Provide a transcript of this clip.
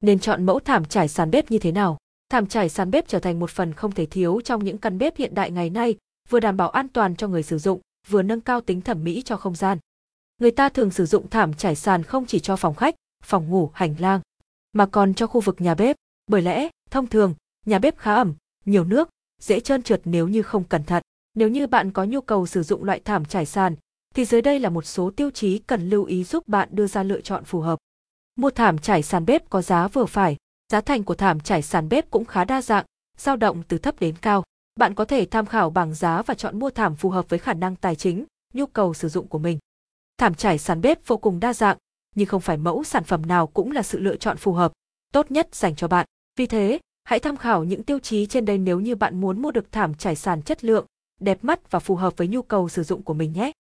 Nên chọn mẫu thảm trải sàn bếp như thế nào? Thảm trải sàn bếp trở thành một phần không thể thiếu trong những căn bếp hiện đại ngày nay, vừa đảm bảo an toàn cho người sử dụng, vừa nâng cao tính thẩm mỹ cho không gian. Người ta thường sử dụng thảm trải sàn không chỉ cho phòng khách, phòng ngủ, hành lang, mà còn cho khu vực nhà bếp, bởi lẽ, thông thường, nhà bếp khá ẩm, nhiều nước, dễ trơn trượt nếu như không cẩn thận. Nếu như bạn có nhu cầu sử dụng loại thảm trải sàn, thì dưới đây là một số tiêu chí cần lưu ý giúp bạn đưa ra lựa chọn phù hợp. Mua thảm trải sàn bếp có giá vừa phải, giá thành của thảm trải sàn bếp cũng khá đa dạng, dao động từ thấp đến cao. Bạn có thể tham khảo bảng giá và chọn mua thảm phù hợp với khả năng tài chính, nhu cầu sử dụng của mình. Thảm trải sàn bếp vô cùng đa dạng, nhưng không phải mẫu sản phẩm nào cũng là sự lựa chọn phù hợp, tốt nhất dành cho bạn. Vì thế, hãy tham khảo những tiêu chí trên đây nếu như bạn muốn mua được thảm trải sàn chất lượng, đẹp mắt và phù hợp với nhu cầu sử dụng của mình nhé.